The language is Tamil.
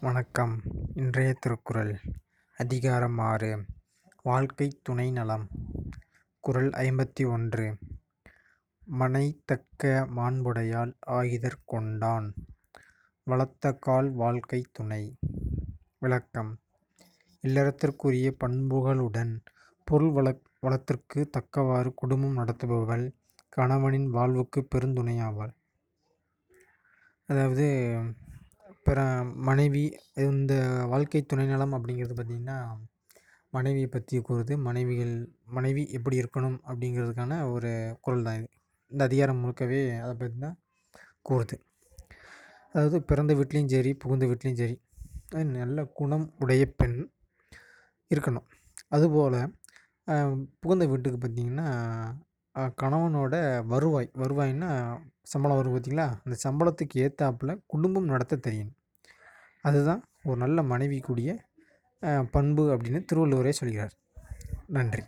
வணக்கம். இன்றைய திருக்குறள் அதிகாரம் ஆறு வாழ்க்கை துணை நலம் குறள் ஐம்பத்தி ஒன்று மனைத்தக்க மாண்புடையால் ஆயுதற் கொண்டான் வளர்த்தக்கால் வாழ்க்கை துணை. விளக்கம் இல்லறத்திற்குரிய பண்புகளுடன் பொருள் வள வளத்திற்கு தக்கவாறு குடும்பம் நடத்துபவள் கணவனின் வாழ்வுக்கு பெருந்துணையாவாள். அதாவது அப்புறம் மனைவி இந்த வாழ்க்கை துணை நலம் அப்படிங்கிறது பார்த்திங்கன்னா மனைவியை பற்றி கூறுது. மனைவிகள் மனைவி எப்படி இருக்கணும் அப்படிங்கிறதுக்கான ஒரு குரல் தான் இது. இந்த அதிகாரம் முழுக்கவே அதை பற்றி தான் கூறுது. அதாவது பிறந்த வீட்லேயும் சரி புகுந்த வீட்லேயும் சரி நல்ல குணம் உடைய பெண் இருக்கணும். அதுபோல் புகுந்த வீட்டுக்கு பார்த்திங்கன்னா கணவனோட வருவாய் வருவாய்னா சம்பளம் வரும் பார்த்திங்களா? அந்த சம்பளத்துக்கு ஏற்றாப்புல குடும்பம் நடத்த தெரியணும் அதுதான் ஒரு நல்ல மனைவிக்குரிய பண்பு அப்படின்னு திருவள்ளுவரே சொல்கிறார். நன்றி.